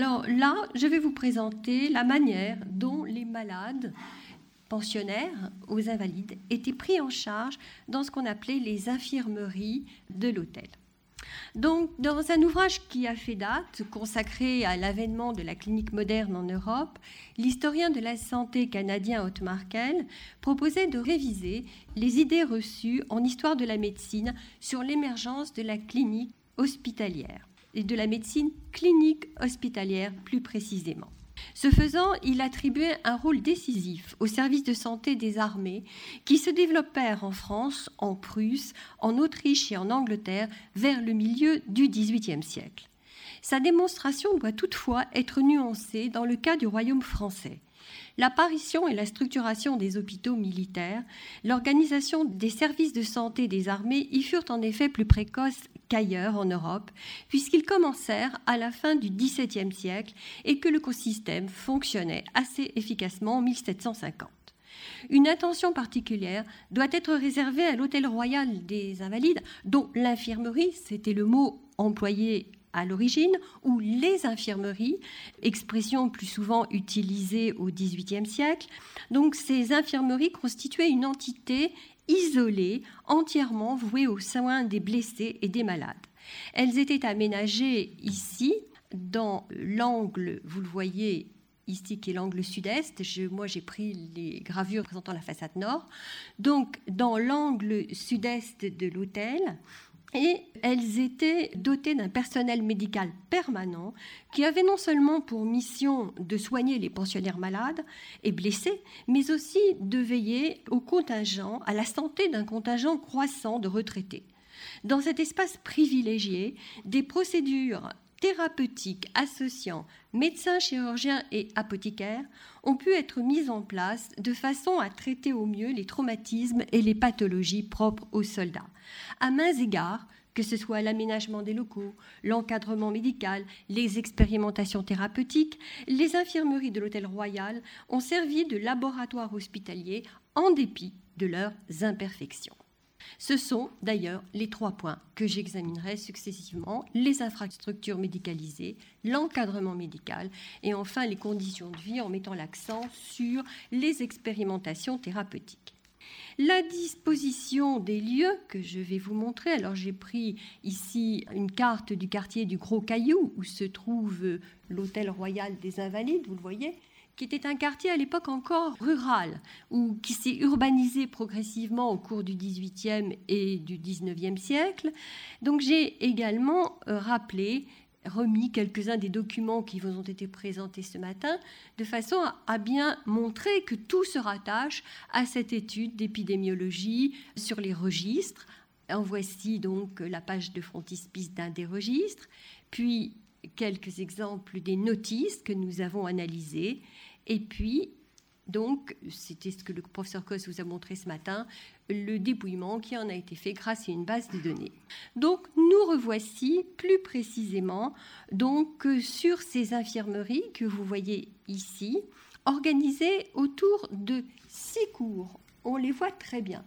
Alors là, je vais vous présenter la manière dont les malades pensionnaires aux invalides étaient pris en charge dans ce qu'on appelait les infirmeries de l'hôtel. Donc, dans un ouvrage qui a fait date, consacré à l'avènement de la clinique moderne en Europe, l'historien de la santé canadien Otmarkel proposait de réviser les idées reçues en histoire de la médecine sur l'émergence de la clinique hospitalière et de la médecine clinique hospitalière plus précisément. Ce faisant, il attribuait un rôle décisif aux services de santé des armées qui se développèrent en France, en Prusse, en Autriche et en Angleterre vers le milieu du XVIIIe siècle. Sa démonstration doit toutefois être nuancée dans le cas du royaume français. L'apparition et la structuration des hôpitaux militaires, l'organisation des services de santé des armées y furent en effet plus précoces qu'ailleurs en Europe, puisqu'ils commencèrent à la fin du XVIIe siècle et que le système fonctionnait assez efficacement en 1750. Une attention particulière doit être réservée à l'Hôtel Royal des Invalides, dont l'infirmerie, c'était le mot employé à l'origine, ou les infirmeries, expression plus souvent utilisée au XVIIIe siècle. Donc ces infirmeries constituaient une entité isolées, entièrement vouées aux soins des blessés et des malades. Elles étaient aménagées ici, dans l'angle, vous le voyez ici qui est l'angle sud-est. moi, j'ai pris les gravures présentant la façade nord. Donc, dans l'angle sud-est de l'hôtel, et elles étaient dotées d'un personnel médical permanent qui avait non seulement pour mission de soigner les pensionnaires malades et blessés, mais aussi de veiller au contingent, à la santé d'un contingent croissant de retraités. Dans cet espace privilégié, des procédures thérapeutiques associant médecins, chirurgiens et apothicaires ont pu être mises en place de façon à traiter au mieux les traumatismes et les pathologies propres aux soldats. À mains égards, que ce soit l'aménagement des locaux, l'encadrement médical, les expérimentations thérapeutiques, les infirmeries de l'Hôtel Royal ont servi de laboratoire hospitalier en dépit de leurs imperfections. Ce sont d'ailleurs les trois points que j'examinerai successivement, les infrastructures médicalisées, l'encadrement médical et enfin les conditions de vie en mettant l'accent sur les expérimentations thérapeutiques. La disposition des lieux que je vais vous montrer, alors j'ai pris ici une carte du quartier du Gros Caillou où se trouve l'hôtel royal des Invalides, vous le voyez, qui était un quartier à l'époque encore rural, ou qui s'est urbanisé progressivement au cours du XVIIIe et du XIXe siècle. Donc j'ai également euh, rappelé remis quelques-uns des documents qui vous ont été présentés ce matin, de façon à, bien montrer que tout se rattache à cette étude d'épidémiologie sur les registres. En voici donc la page de frontispice d'un des registres, puis quelques exemples des notices que nous avons analysées, et puis donc, c'était ce que le professeur Cos vous a montré ce matin, le dépouillement qui en a été fait grâce à une base de données. Donc, nous revoici plus précisément donc sur ces infirmeries que vous voyez ici, organisées autour de six cours. On les voit très bien.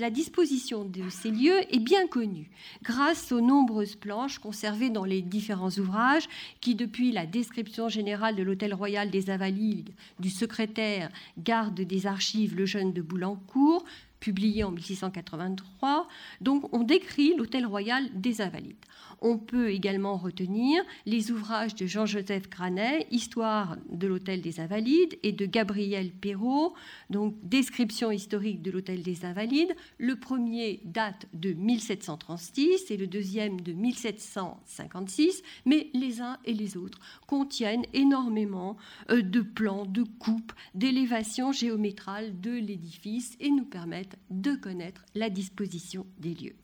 La disposition de ces lieux est bien connue grâce aux nombreuses planches conservées dans les différents ouvrages qui, depuis la description générale de l'Hôtel Royal des Invalides du secrétaire garde des archives Le Jeune de Boulancourt, publié en 1683, donc on décrit l'Hôtel Royal des Invalides. On peut également retenir les ouvrages de Jean-Joseph Granet, Histoire de l'Hôtel des Invalides, et de Gabriel Perrault, donc Description historique de l'Hôtel des Invalides. Le premier date de 1736 et le deuxième de 1756, mais les uns et les autres contiennent énormément euh, de plans, de coupes, d'élévations géométrales de l'édifice et nous permettent de connaître la disposition des lieux.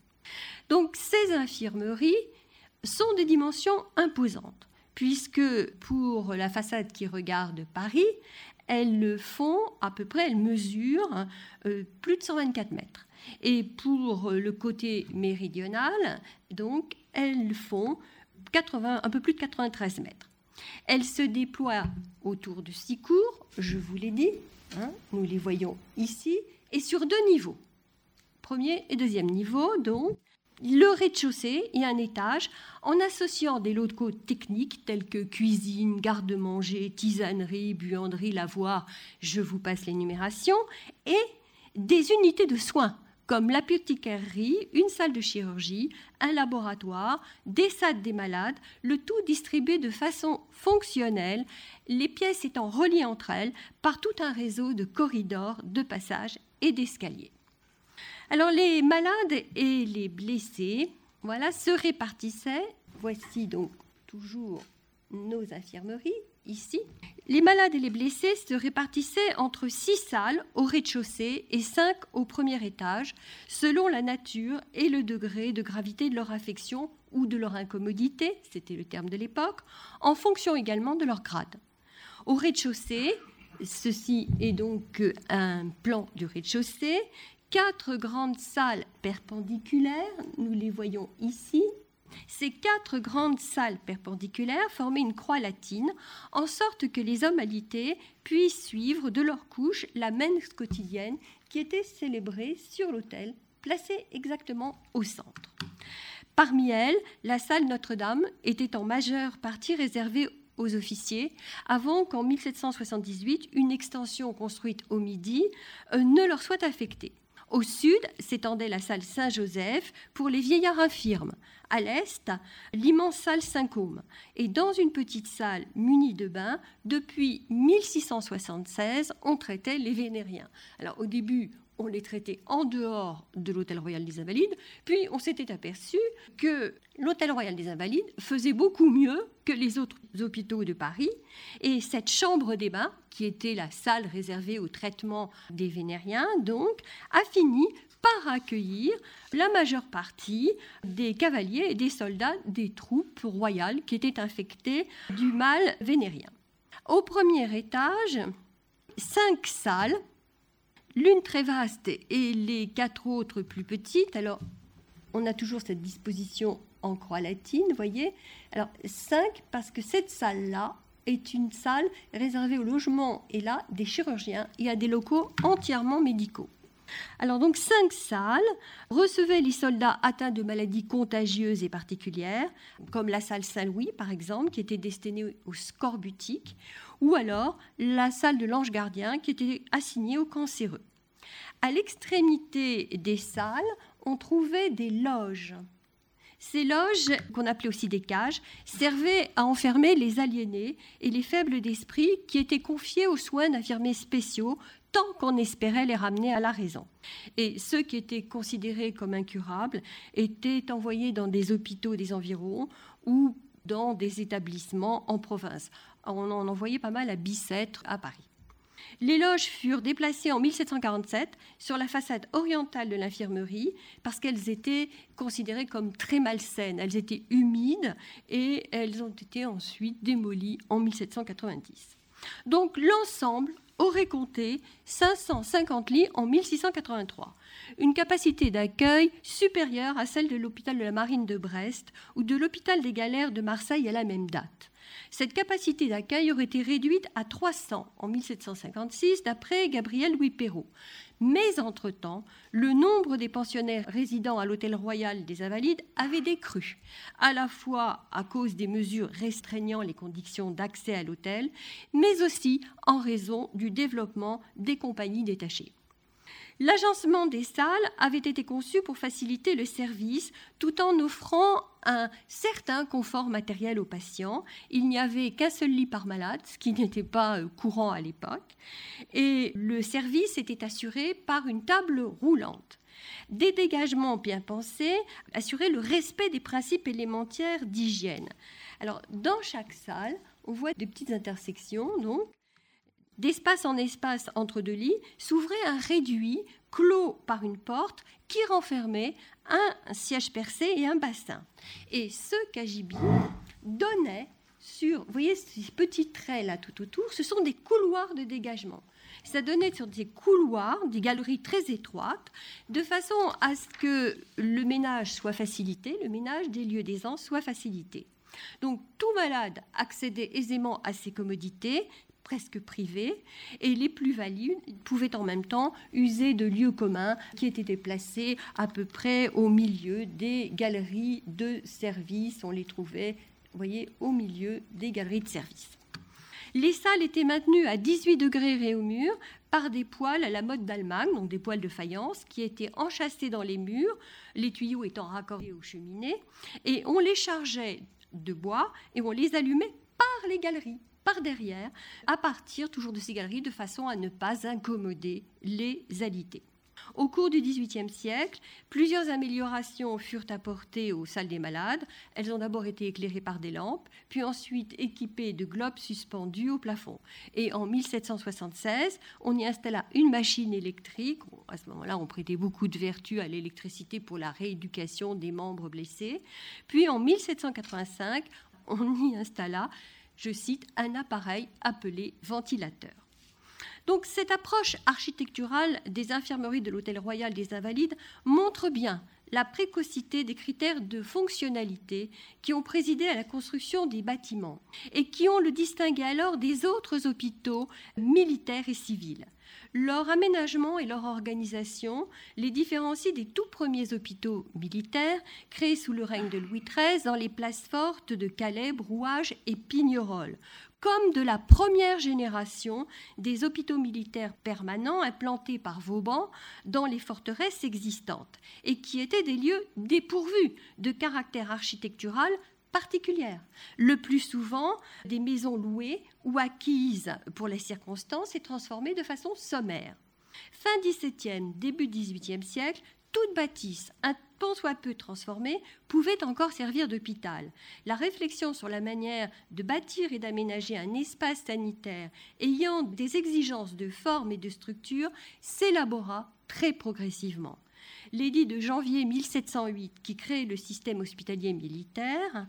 Donc ces infirmeries sont de dimensions imposantes, puisque pour la façade qui regarde Paris, elles font à peu près, elles mesurent euh, plus de 124 mètres. Et pour le côté méridional, donc, elles font 80, un peu plus de 93 mètres. Elles se déploient autour de six cours, je vous l'ai dit, hein, nous les voyons ici, et sur deux niveaux. Premier et deuxième niveau, donc, le rez-de-chaussée et un étage en associant des locaux techniques tels que cuisine, garde-manger, tisanerie, buanderie, lavoir, je vous passe l'énumération, et des unités de soins comme l'apothicarie, une salle de chirurgie, un laboratoire, des salles des malades, le tout distribué de façon fonctionnelle, les pièces étant reliées entre elles par tout un réseau de corridors, de passages et d'escaliers. Alors les malades et les blessés, voilà, se répartissaient. Voici donc toujours nos infirmeries ici. Les malades et les blessés se répartissaient entre six salles au rez-de-chaussée et cinq au premier étage, selon la nature et le degré de gravité de leur affection ou de leur incommodité, c'était le terme de l'époque, en fonction également de leur grade. Au rez-de-chaussée, ceci est donc un plan du rez-de-chaussée, quatre grandes salles perpendiculaires, nous les voyons ici, ces quatre grandes salles perpendiculaires formaient une croix latine, en sorte que les hommes alités puissent suivre de leur couche la messe quotidienne qui était célébrée sur l'autel, placé exactement au centre. Parmi elles, la salle Notre-Dame était en majeure partie réservée aux officiers, avant qu'en 1778, une extension construite au Midi euh, ne leur soit affectée. Au sud s'étendait la salle Saint-Joseph pour les vieillards infirmes. À l'est, l'immense salle Saint-Côme. Et dans une petite salle munie de bains, depuis 1676, on traitait les vénériens. Alors au début, on les traitait en dehors de l'Hôtel Royal des Invalides, puis on s'était aperçu que l'Hôtel Royal des Invalides faisait beaucoup mieux que les autres hôpitaux de Paris, et cette chambre des bains, qui était la salle réservée au traitement des Vénériens, donc, a fini par accueillir la majeure partie des cavaliers et des soldats des troupes royales qui étaient infectés du mal vénérien. Au premier étage, cinq salles l'une très vaste et les quatre autres plus petites. Alors, on a toujours cette disposition en croix latine, voyez. Alors, cinq, parce que cette salle-là est une salle réservée au logement et là des chirurgiens et à des locaux entièrement médicaux. Alors donc cinq salles recevaient les soldats atteints de maladies contagieuses et particulières, comme la salle Saint-Louis par exemple, qui était destinée aux scorbutiques, ou alors la salle de l'ange gardien qui était assignée aux cancéreux. À l'extrémité des salles, on trouvait des loges. Ces loges, qu'on appelait aussi des cages, servaient à enfermer les aliénés et les faibles d'esprit qui étaient confiés aux soins d'infirmiers spéciaux tant qu'on espérait les ramener à la raison. Et ceux qui étaient considérés comme incurables étaient envoyés dans des hôpitaux des environs ou dans des établissements en province. On en envoyait pas mal à Bicêtre, à Paris. Les loges furent déplacées en 1747 sur la façade orientale de l'infirmerie parce qu'elles étaient considérées comme très malsaines. Elles étaient humides et elles ont été ensuite démolies en 1790. Donc l'ensemble aurait compté 550 lits en 1683, une capacité d'accueil supérieure à celle de l'hôpital de la Marine de Brest ou de l'hôpital des Galères de Marseille à la même date. Cette capacité d'accueil aurait été réduite à 300 en 1756 d'après Gabriel Louis Perrault. Mais entre-temps, le nombre des pensionnaires résidant à l'Hôtel Royal des Invalides avait décru, à la fois à cause des mesures restreignant les conditions d'accès à l'hôtel, mais aussi en raison du développement des compagnies détachées. L'agencement des salles avait été conçu pour faciliter le service tout en offrant un certain confort matériel aux patients. Il n'y avait qu'un seul lit par malade, ce qui n'était pas euh, courant à l'époque, et le service était assuré par une table roulante. Des dégagements bien pensés assuraient le respect des principes élémentaires d'hygiène. Alors, dans chaque salle, on voit des petites intersections, donc, d'espace en espace entre deux lits, s'ouvrait un réduit clos par une porte qui renfermait un siège percé et un bassin. Et ce cagibi donnait sur, vous voyez ces petits traits là tout autour, ce sont des couloirs de dégagement. Ça donnait sur des couloirs, des galeries très étroites, de façon à ce que le ménage soit facilité, le ménage des lieux d'aisance soit facilité. Donc tout malade accédait aisément à ces commodités presque privés, et les plus-values pouvaient en même temps user de lieux communs qui étaient placés à peu près au milieu des galeries de service. On les trouvait, vous voyez, au milieu des galeries de service. Les salles étaient maintenues à 18 degrés mur par des poêles à la mode d'Allemagne, donc des poêles de faïence, qui étaient enchâssés dans les murs, les tuyaux étant raccordés aux cheminées, et on les chargeait de bois et on les allumait par les galeries par derrière, à partir toujours de ces galeries, de façon à ne pas incommoder les alités. Au cours du XVIIIe siècle, plusieurs améliorations furent apportées aux salles des malades. Elles ont d'abord été éclairées par des lampes, puis ensuite équipées de globes suspendus au plafond. Et en 1776, on y installa une machine électrique. À ce moment-là, on prêtait beaucoup de vertu à l'électricité pour la rééducation des membres blessés. Puis en 1785, on y installa, je cite, un appareil appelé ventilateur. Donc cette approche architecturale des infirmeries de l'Hôtel Royal des Invalides montre bien la précocité des critères de fonctionnalité qui ont présidé à la construction des bâtiments et qui ont le distingué alors des autres hôpitaux militaires et civils. Leur aménagement et leur organisation les différencient des tout premiers hôpitaux militaires créés sous le règne de Louis XIII dans les places fortes de Calais, Brouage et Pignerol, comme de la première génération des hôpitaux militaires permanents implantés par Vauban dans les forteresses existantes et qui étaient des lieux dépourvus de caractère architectural particulière. Le plus souvent, des maisons louées ou acquises pour les circonstances et transformées de façon sommaire. Fin XVIIe, début XVIIIe siècle, toute bâtisse, un tant soit peu transformée, pouvait encore servir d'hôpital. La réflexion sur la manière de bâtir et d'aménager un espace sanitaire ayant des exigences de forme et de structure s'élabora très progressivement. L'édit de janvier 1708, qui crée le système hospitalier militaire,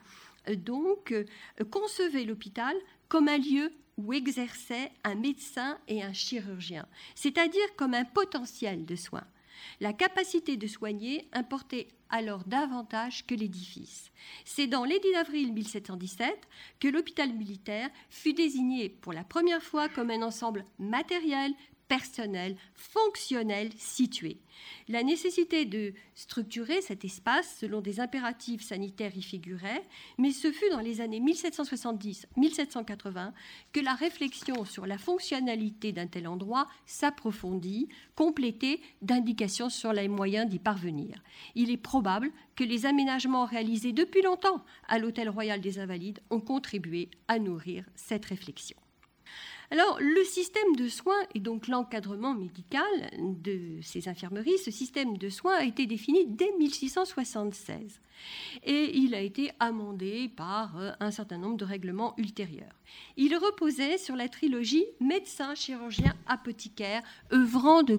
euh, donc euh, concevait l'hôpital comme un lieu où exerçaient un médecin et un chirurgien, c'est-à-dire comme un potentiel de soins. La capacité de soigner importait alors davantage que l'édifice. C'est dans l'édit d'avril 1717 que l'hôpital militaire fut désigné pour la première fois comme un ensemble matériel, personnel, fonctionnel situé. La nécessité de structurer cet espace selon des impératifs sanitaires y figurait, mais ce fut dans les années 1770-1780 que la réflexion sur la fonctionnalité d'un tel endroit s'approfondit, complétée d'indications sur les moyens d'y parvenir. Il est probable que les aménagements réalisés depuis longtemps à l'Hôtel Royal des Invalides ont contribué à nourrir cette réflexion. Alors, le système de soins et donc l'encadrement médical de ces infirmeries, ce système de soins a été défini dès 1676 et il a été amendé par euh, un certain nombre de règlements ultérieurs. Il reposait sur la trilogie médecin, chirurgien, apothicaire, œuvrant de,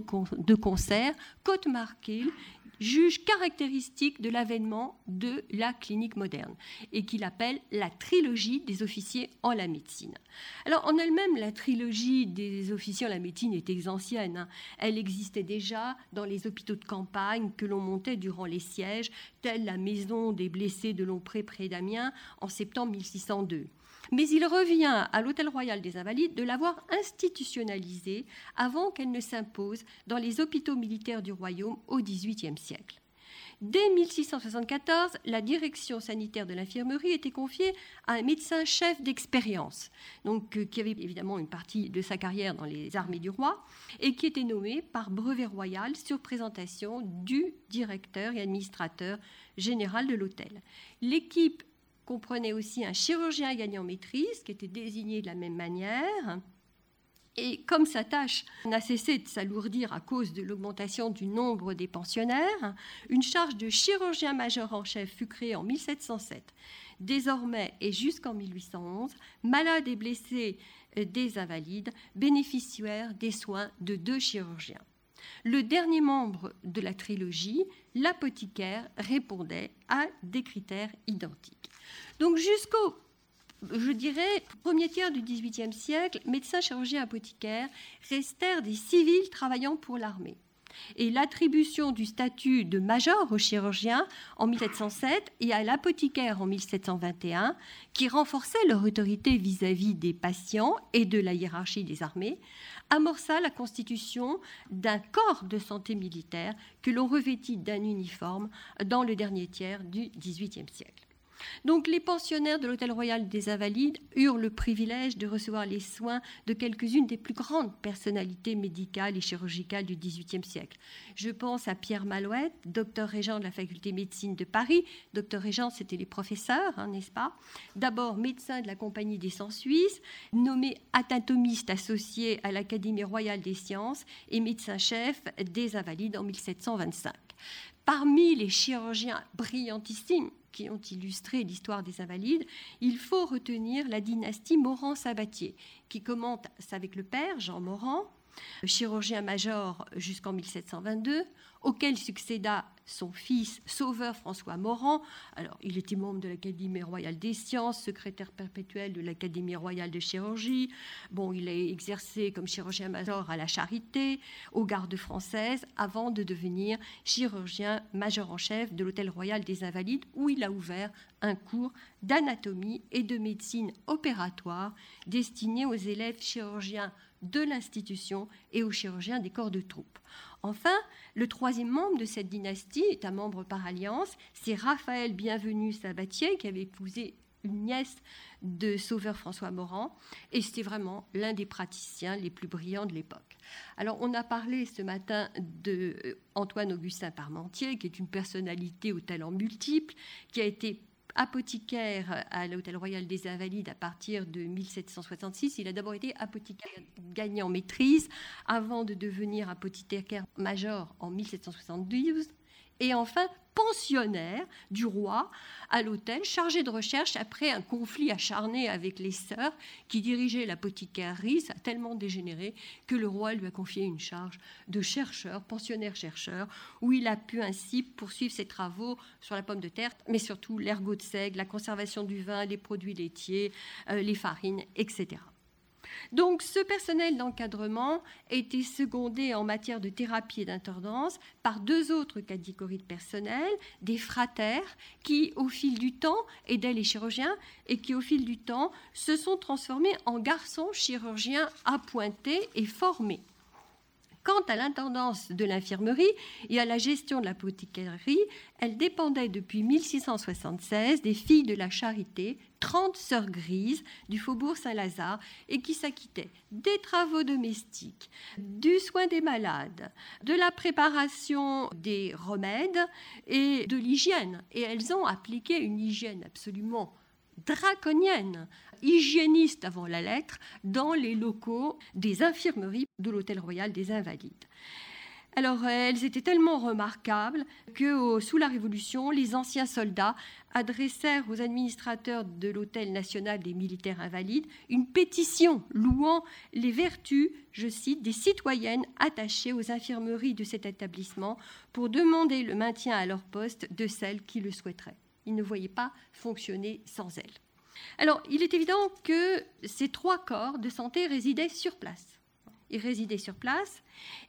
concert, côte marquille juge caractéristique de l'avènement de la clinique moderne et qu'il appelle la trilogie des officiers en la médecine. Alors en elle-même, la trilogie des officiers en la médecine est ancienne. Hein. Elle existait déjà dans les hôpitaux de campagne que l'on montait durant les sièges, telle la maison des blessés de Lompré près d'Amiens en septembre 1602 mais il revient à l'Hôtel Royal des Invalides de l'avoir institutionnalisée avant qu'elle ne s'impose dans les hôpitaux militaires du royaume au XVIIIe siècle. Dès 1674, la direction sanitaire de l'infirmerie était confiée à un médecin chef d'expérience, donc euh, qui avait évidemment une partie de sa carrière dans les armées du roi, et qui était nommé par brevet royal sur présentation du directeur et administrateur général de l'hôtel. L'équipe comprenait aussi un chirurgien gagnant maîtrise, qui était désigné de la même manière. Et comme sa tâche n'a cessé de s'alourdir à cause de l'augmentation du nombre des pensionnaires, une charge de chirurgien major en chef fut créée en 1707. Désormais et jusqu'en 1811, malades et blessés euh, des invalides bénéficiaires des soins de deux chirurgiens. Le dernier membre de la trilogie, l'apothicaire, répondait à des critères identiques. Donc jusqu'au, je dirais, premier tiers du XVIIIe siècle, médecins, chirurgiens, apothicaires restèrent des civils travaillant pour l'armée. et l'attribution du statut de major aux chirurgiens en 1707 et à l'apothicaire en 1721, qui renforçait leur autorité vis-à-vis des patients et de la hiérarchie des armées, amorça la constitution d'un corps de santé militaire que l'on revêtit d'un uniforme dans le dernier tiers du XVIIIe siècle. Donc les pensionnaires de l'Hôtel Royal des Invalides eurent le privilège de recevoir les soins de quelques-unes des plus grandes personnalités médicales et chirurgicales du XVIIIe siècle. Je pense à Pierre Malouette, docteur régent de la faculté médecine de Paris. Docteur régent, c'était les professeurs, hein, n'est-ce pas? D'abord médecin de la Compagnie des Sciences suisses, nommé anatomiste associé à l'Académie royale des sciences et médecin-chef des Invalides en 1725. Parmi les chirurgiens brillantissimes qui ont illustré l'histoire des Invalides, il faut retenir la dynastie Morand-Sabatier, qui commence avec le père, Jean Morand, chirurgien-major jusqu'en 1722, auquel succéda son fils Sauveur François Morand. Alors, il était membre de l'Académie royale des sciences, secrétaire perpétuel de l'Académie royale de chirurgie. Bon, il a exercé comme chirurgien-major à la Charité, aux gardes françaises, avant de devenir chirurgien-major en chef de l'Hôtel royal des Invalides, où il a ouvert un cours d'anatomie et de médecine opératoire destiné aux élèves chirurgiens de l'institution et aux chirurgiens des corps de troupes. Enfin, le troisième membre de cette dynastie est un membre par alliance, c'est Raphaël Bienvenu Sabatier qui avait épousé une nièce de Sauveur François Morand, et c'était vraiment l'un des praticiens les plus brillants de l'époque. Alors, on a parlé ce matin de euh, Antoine Augustin Parmentier, qui est une personnalité au talent multiple, qui a été apothicaire à l'Hôtel Royal des Invalides à partir de 1766. Il a d'abord été apothicaire gagnant maîtrise avant de devenir apothicaire major en 1772 et enfin pensionnaire du roi à l'hôtel, chargé de recherche après un conflit acharné avec les sœurs qui dirigeaient l'apothicairerie. Ça a tellement dégénéré que le roi lui a confié une charge de chercheur, pensionnaire-chercheur, où il a pu ainsi poursuivre ses travaux sur la pomme de terre, mais surtout l'ergot de seigle, la conservation du vin, les produits laitiers, euh, les farines, etc. Donc ce personnel d'encadrement était secondé en matière de thérapie et d'intendance par deux autres catégories de personnel, des fratères qui au fil du temps aidaient les chirurgiens et qui au fil du temps se sont transformés en garçons chirurgiens appointés et formés. Quant à l'intendance de l'infirmerie et à la gestion de l'apothicarie, elle dépendait depuis 1676 des filles de la Charité, 30 sœurs grises du faubourg Saint-Lazare, et qui s'acquittaient des travaux domestiques, du soin des malades, de la préparation des remèdes et de l'hygiène. Et elles ont appliqué une hygiène absolument draconienne hygiénistes avant la lettre dans les locaux des infirmeries de l'Hôtel Royal des Invalides. Alors, elles étaient tellement remarquables que, sous la Révolution, les anciens soldats adressèrent aux administrateurs de l'Hôtel national des militaires invalides une pétition louant les vertus, je cite, des citoyennes attachées aux infirmeries de cet établissement pour demander le maintien à leur poste de celles qui le souhaiteraient. Ils ne voyaient pas fonctionner sans elles. Alors, il est évident que ces trois corps de santé résidaient sur place. Ils résidaient sur place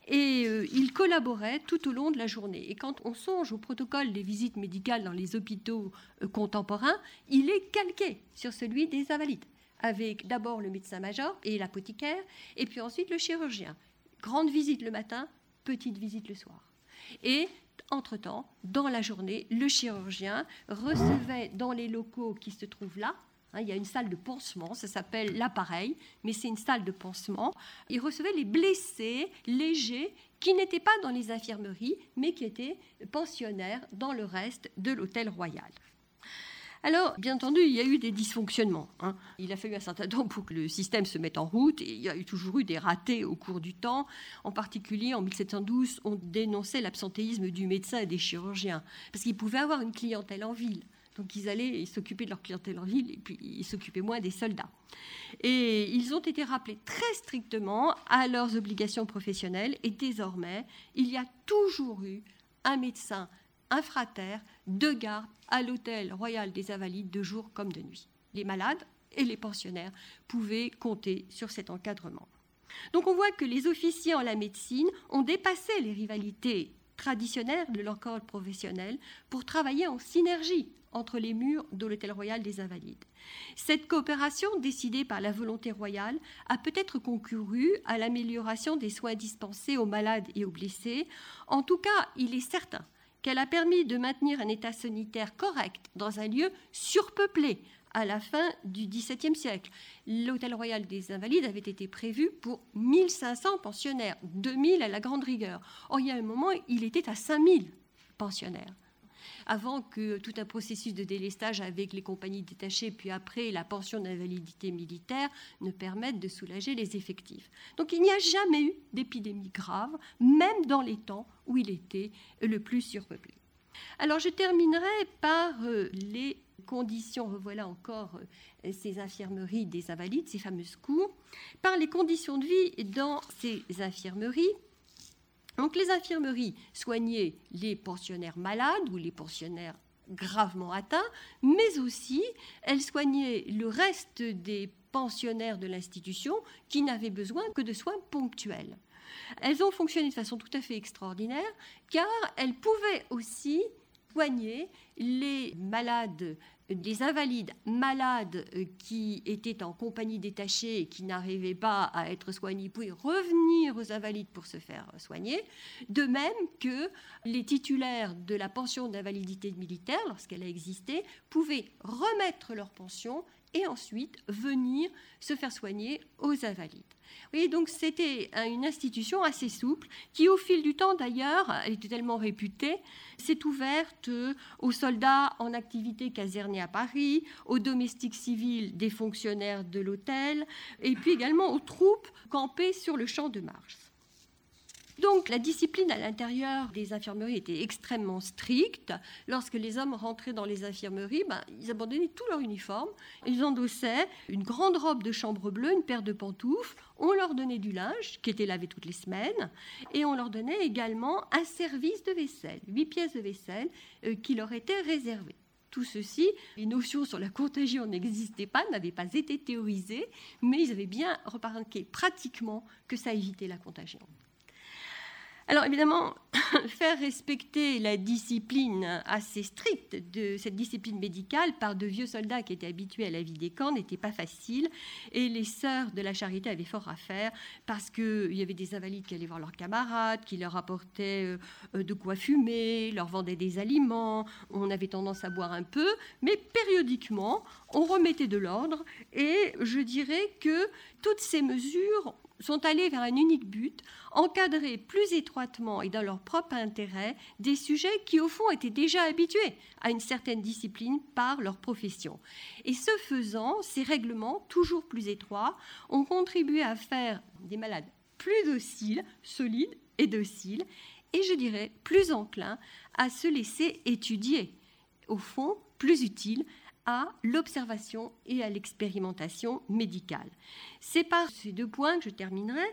et euh, ils collaboraient tout au long de la journée. Et quand on songe au protocole des visites médicales dans les hôpitaux euh, contemporains, il est calqué sur celui des invalides, avec d'abord le médecin-major et l'apothicaire, et puis ensuite le chirurgien. Grande visite le matin, petite visite le soir. Et entre-temps, dans la journée, le chirurgien recevait dans les locaux qui se trouvent là, Hein, il y a une salle de pansement, ça s'appelle l'appareil, mais c'est une salle de pansement. Il recevait les blessés légers qui n'étaient pas dans les infirmeries, mais qui étaient pensionnaires dans le reste de l'hôtel royal. Alors, bien entendu, il y a eu des dysfonctionnements. Hein. Il a fallu un certain temps pour que le système se mette en route, et il y a eu toujours eu des ratés au cours du temps. En particulier, en 1712, on dénonçait l'absentéisme du médecin et des chirurgiens, parce qu'ils pouvaient avoir une clientèle en ville. Donc ils allaient s'occuper de leur clientèle en ville et puis ils s'occupaient moins des soldats. Et ils ont été rappelés très strictement à leurs obligations professionnelles et désormais, il y a toujours eu un médecin, un frater, deux gardes à l'hôtel royal des Invalides de jour comme de nuit. Les malades et les pensionnaires pouvaient compter sur cet encadrement. Donc on voit que les officiers en la médecine ont dépassé les rivalités traditionnelles de leur corps professionnel pour travailler en synergie entre les murs de l'Hôtel Royal des Invalides. Cette coopération, décidée par la volonté royale, a peut-être concouru à l'amélioration des soins dispensés aux malades et aux blessés. En tout cas, il est certain qu'elle a permis de maintenir un état sanitaire correct dans un lieu surpeuplé à la fin du XVIIe siècle. L'Hôtel Royal des Invalides avait été prévu pour 1500 pensionnaires, 2000 à la grande rigueur. Or, il y a un moment, il était à 5000 pensionnaires avant que tout un processus de délestage avec les compagnies détachées, puis après la pension d'invalidité militaire, ne permette de soulager les effectifs. Donc il n'y a jamais eu d'épidémie grave, même dans les temps où il était le plus surpeuplé. Alors je terminerai par euh, les conditions, revoilà encore euh, ces infirmeries des invalides, ces fameuses cours, par les conditions de vie dans ces infirmeries donc les infirmeries soignaient les pensionnaires malades ou les pensionnaires gravement atteints, mais aussi elles soignaient le reste des pensionnaires de l'institution qui n'avaient besoin que de soins ponctuels. Elles ont fonctionné de façon tout à fait extraordinaire car elles pouvaient aussi soigner les malades des invalides malades euh, qui étaient en compagnie détachée et qui n'arrivaient pas à être soignés pouvaient revenir aux invalides pour se faire soigner, de même que les titulaires de la pension d'invalidité militaire, lorsqu'elle a existé, pouvaient remettre leur pension et ensuite venir se faire soigner aux invalides. Donc c'était une institution assez souple qui, au fil du temps d'ailleurs, elle était tellement réputée, s'est ouverte aux soldats en activité casernés à Paris, aux domestiques civils des fonctionnaires de l'hôtel, et puis également aux troupes campées sur le champ de Mars. Donc la discipline à l'intérieur des infirmeries était extrêmement stricte. Lorsque les hommes rentraient dans les infirmeries, ben, ils abandonnaient tout leur uniforme. Ils endossaient une grande robe de chambre bleue, une paire de pantoufles. On leur donnait du linge qui était lavé toutes les semaines. Et on leur donnait également un service de vaisselle, huit pièces de vaisselle euh, qui leur étaient réservées tout ceci, les notions sur la contagion n'existaient pas, n'avaient pas été théorisées, mais ils avaient bien remarqué pratiquement que ça évitait la contagion. Alors évidemment, faire respecter la discipline assez stricte de cette discipline médicale par de vieux soldats qui étaient habitués à la vie des camps n'était pas facile. Et les sœurs de la charité avaient fort à faire parce qu'il y avait des invalides qui allaient voir leurs camarades, qui leur apportaient euh, de quoi fumer, leur vendaient des aliments. On avait tendance à boire un peu, mais périodiquement, on remettait de l'ordre. Et je dirais que toutes ces mesures sont allés vers un unique but, encadrer plus étroitement et dans leur propre intérêt des sujets qui, au fond, étaient déjà habitués à une certaine discipline par leur profession. Et ce faisant, ces règlements, toujours plus étroits, ont contribué à faire des malades plus dociles, solides et dociles, et je dirais plus enclins à se laisser étudier, au fond, plus utiles à l'observation et à l'expérimentation médicale. C'est par ces deux points que je terminerai.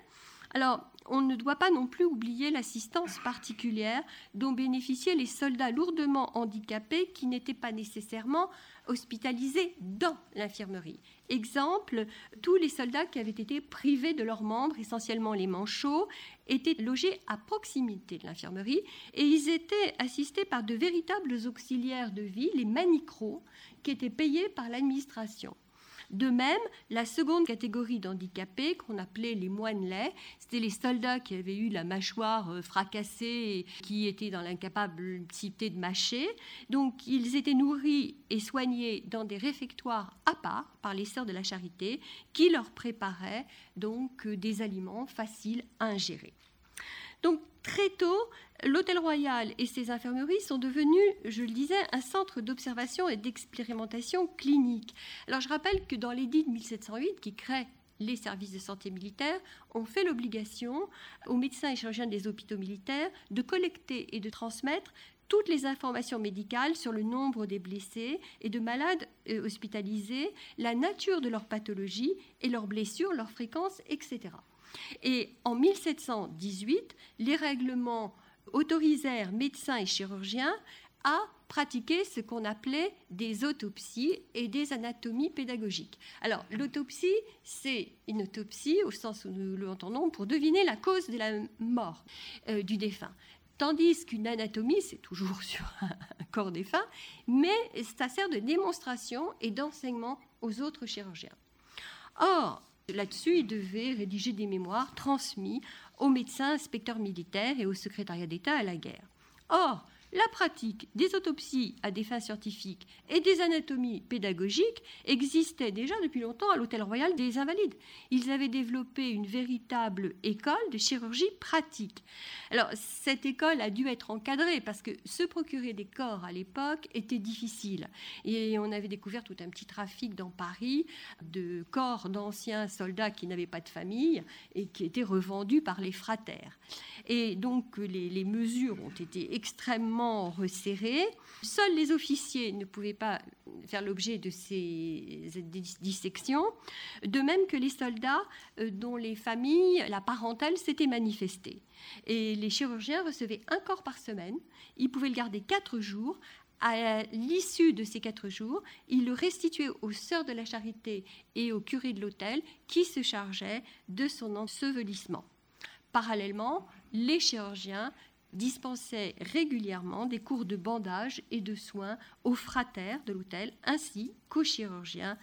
Alors, on ne doit pas non plus oublier l'assistance particulière dont bénéficiaient les soldats lourdement handicapés qui n'étaient pas nécessairement hospitalisés dans l'infirmerie. Exemple, tous les soldats qui avaient été privés de leurs membres, essentiellement les manchots, étaient logés à proximité de l'infirmerie et ils étaient assistés par de véritables auxiliaires de vie, les manicros, qui étaient payés par l'administration. De même, la seconde catégorie d'handicapés, qu'on appelait les moines-laits, c'était les soldats qui avaient eu la mâchoire euh, fracassée et qui étaient dans l'incapacité de mâcher. Donc, ils étaient nourris et soignés dans des réfectoires à part par les sœurs de la charité qui leur préparaient donc euh, des aliments faciles à ingérer. Donc très tôt, l'Hôtel Royal et ses infirmeries sont devenus, je le disais, un centre d'observation et d'expérimentation clinique. Alors je rappelle que dans l'édit de 1708 qui crée les services de santé militaire ont fait l'obligation aux médecins et chirurgiens des hôpitaux militaires de collecter et de transmettre toutes les informations médicales sur le nombre des blessés et de malades euh, hospitalisés, la nature de leur pathologie et leurs blessures, leur fréquence, etc. Et en 1718, les règlements autorisèrent médecins et chirurgiens à pratiquer ce qu'on appelait des autopsies et des anatomies pédagogiques. Alors, l'autopsie, c'est une autopsie, au sens où nous l'entendons, pour deviner la cause de la mort euh, du défunt. Tandis qu'une anatomie, c'est toujours sur un corps défunt, mais ça sert de démonstration et d'enseignement aux autres chirurgiens. Or, là-dessus, il devait rédiger des mémoires transmis aux médecins inspecteurs militaires et au secrétariat d'État à la guerre. Or, la pratique des autopsies à des fins scientifiques et des anatomies pédagogiques existait déjà depuis longtemps à l'Hôtel Royal des Invalides. Ils avaient développé une véritable école de chirurgie pratique. Alors, cette école a dû être encadrée parce que se procurer des corps à l'époque était difficile. Et on avait découvert tout un petit trafic dans Paris de corps d'anciens soldats qui n'avaient pas de famille et qui étaient revendus par les fratères. Et donc, les, les mesures ont été extrêmement resserré. Seuls les officiers ne pouvaient pas faire l'objet de ces dissections, de même que les soldats euh, dont les familles, la parentèle s'était manifestée. Et les chirurgiens recevaient un corps par semaine. Ils pouvaient le garder quatre jours à l'issue de ces quatre jours, ils le restituaient aux sœurs de la charité et au curé de l'hôtel qui se chargeaient de son ensevelissement. Parallèlement, les chirurgiens dispensait régulièrement des cours de bandage et de soins aux fratères de l'hôtel ainsi qu'aux chirurgiens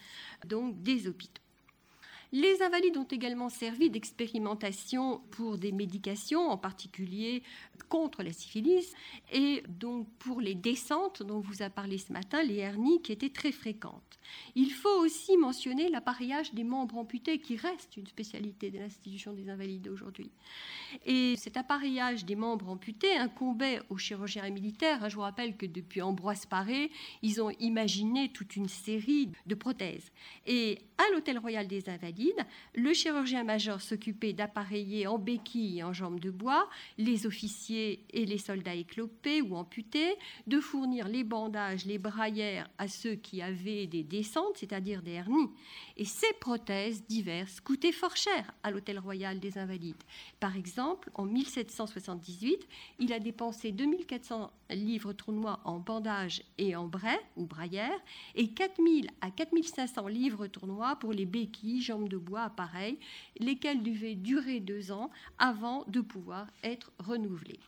donc des hôpitaux. Les invalides ont également servi d'expérimentation pour des médications, en particulier contre la syphilis, et donc pour les descentes dont vous a parlé ce matin, les hernies qui étaient très fréquentes. Il faut aussi mentionner l'appareillage des membres amputés, qui reste une spécialité de l'institution des invalides aujourd'hui. Et cet appareillage des membres amputés incombait aux chirurgiens militaires. Je vous rappelle que depuis Ambroise Paré, ils ont imaginé toute une série de prothèses. Et à l'Hôtel Royal des Invalides, le chirurgien-major s'occupait d'appareiller en béquille et en jambes de bois les officiers et les soldats éclopés ou amputés, de fournir les bandages, les braillères à ceux qui avaient des descentes, c'est-à-dire des hernies. Et ces prothèses diverses coûtaient fort cher à l'Hôtel Royal des Invalides. Par exemple, en 1778, il a dépensé 2400 livres tournois en bandages et en brais ou braillères et 4000 à 4500 livres tournois pour les béquilles, jambes de bois, appareils, lesquels devaient durer deux ans avant de pouvoir être renouvelés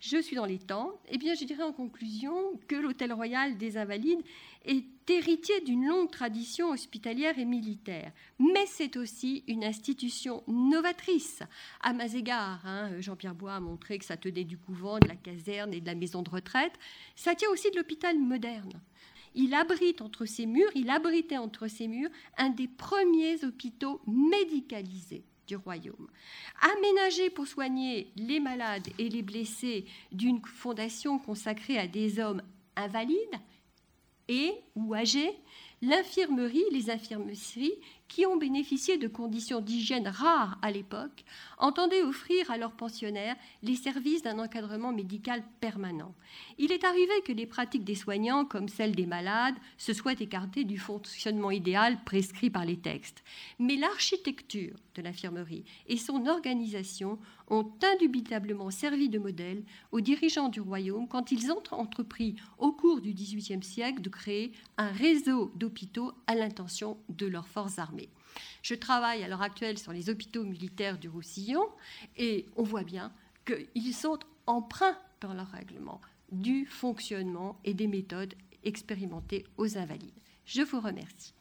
je suis dans les temps, eh bien, je dirais en conclusion que l'Hôtel Royal des Invalides est héritier d'une longue tradition hospitalière et militaire, mais c'est aussi une institution novatrice. À mes égards, hein, Jean-Pierre Bois a montré que ça tenait du couvent, de la caserne et de la maison de retraite. Ça tient aussi de l'hôpital moderne. Il abrite entre ses murs, il abritait entre ses murs un des premiers hôpitaux médicalisés du royaume. Aménagé pour soigner les malades et les blessés d'une fondation consacrée à des hommes invalides et ou âgés, l'infirmerie, les infirmeries qui ont bénéficié de conditions d'hygiène rares à l'époque, entendaient offrir à leurs pensionnaires les services d'un encadrement médical permanent. Il est arrivé que les pratiques des soignants, comme celles des malades, se soient écartées du fonctionnement idéal prescrit par les textes. Mais l'architecture de l'infirmerie et son organisation ont indubitablement servi de modèle aux dirigeants du royaume quand ils ont entrepris au cours du XVIIIe siècle de créer un réseau à l'intention de leurs forces armées. Je travaille à l'heure actuelle sur les hôpitaux militaires du Roussillon et on voit bien qu'ils sont emprunts dans leur règlement du fonctionnement et des méthodes expérimentées aux invalides. Je vous remercie.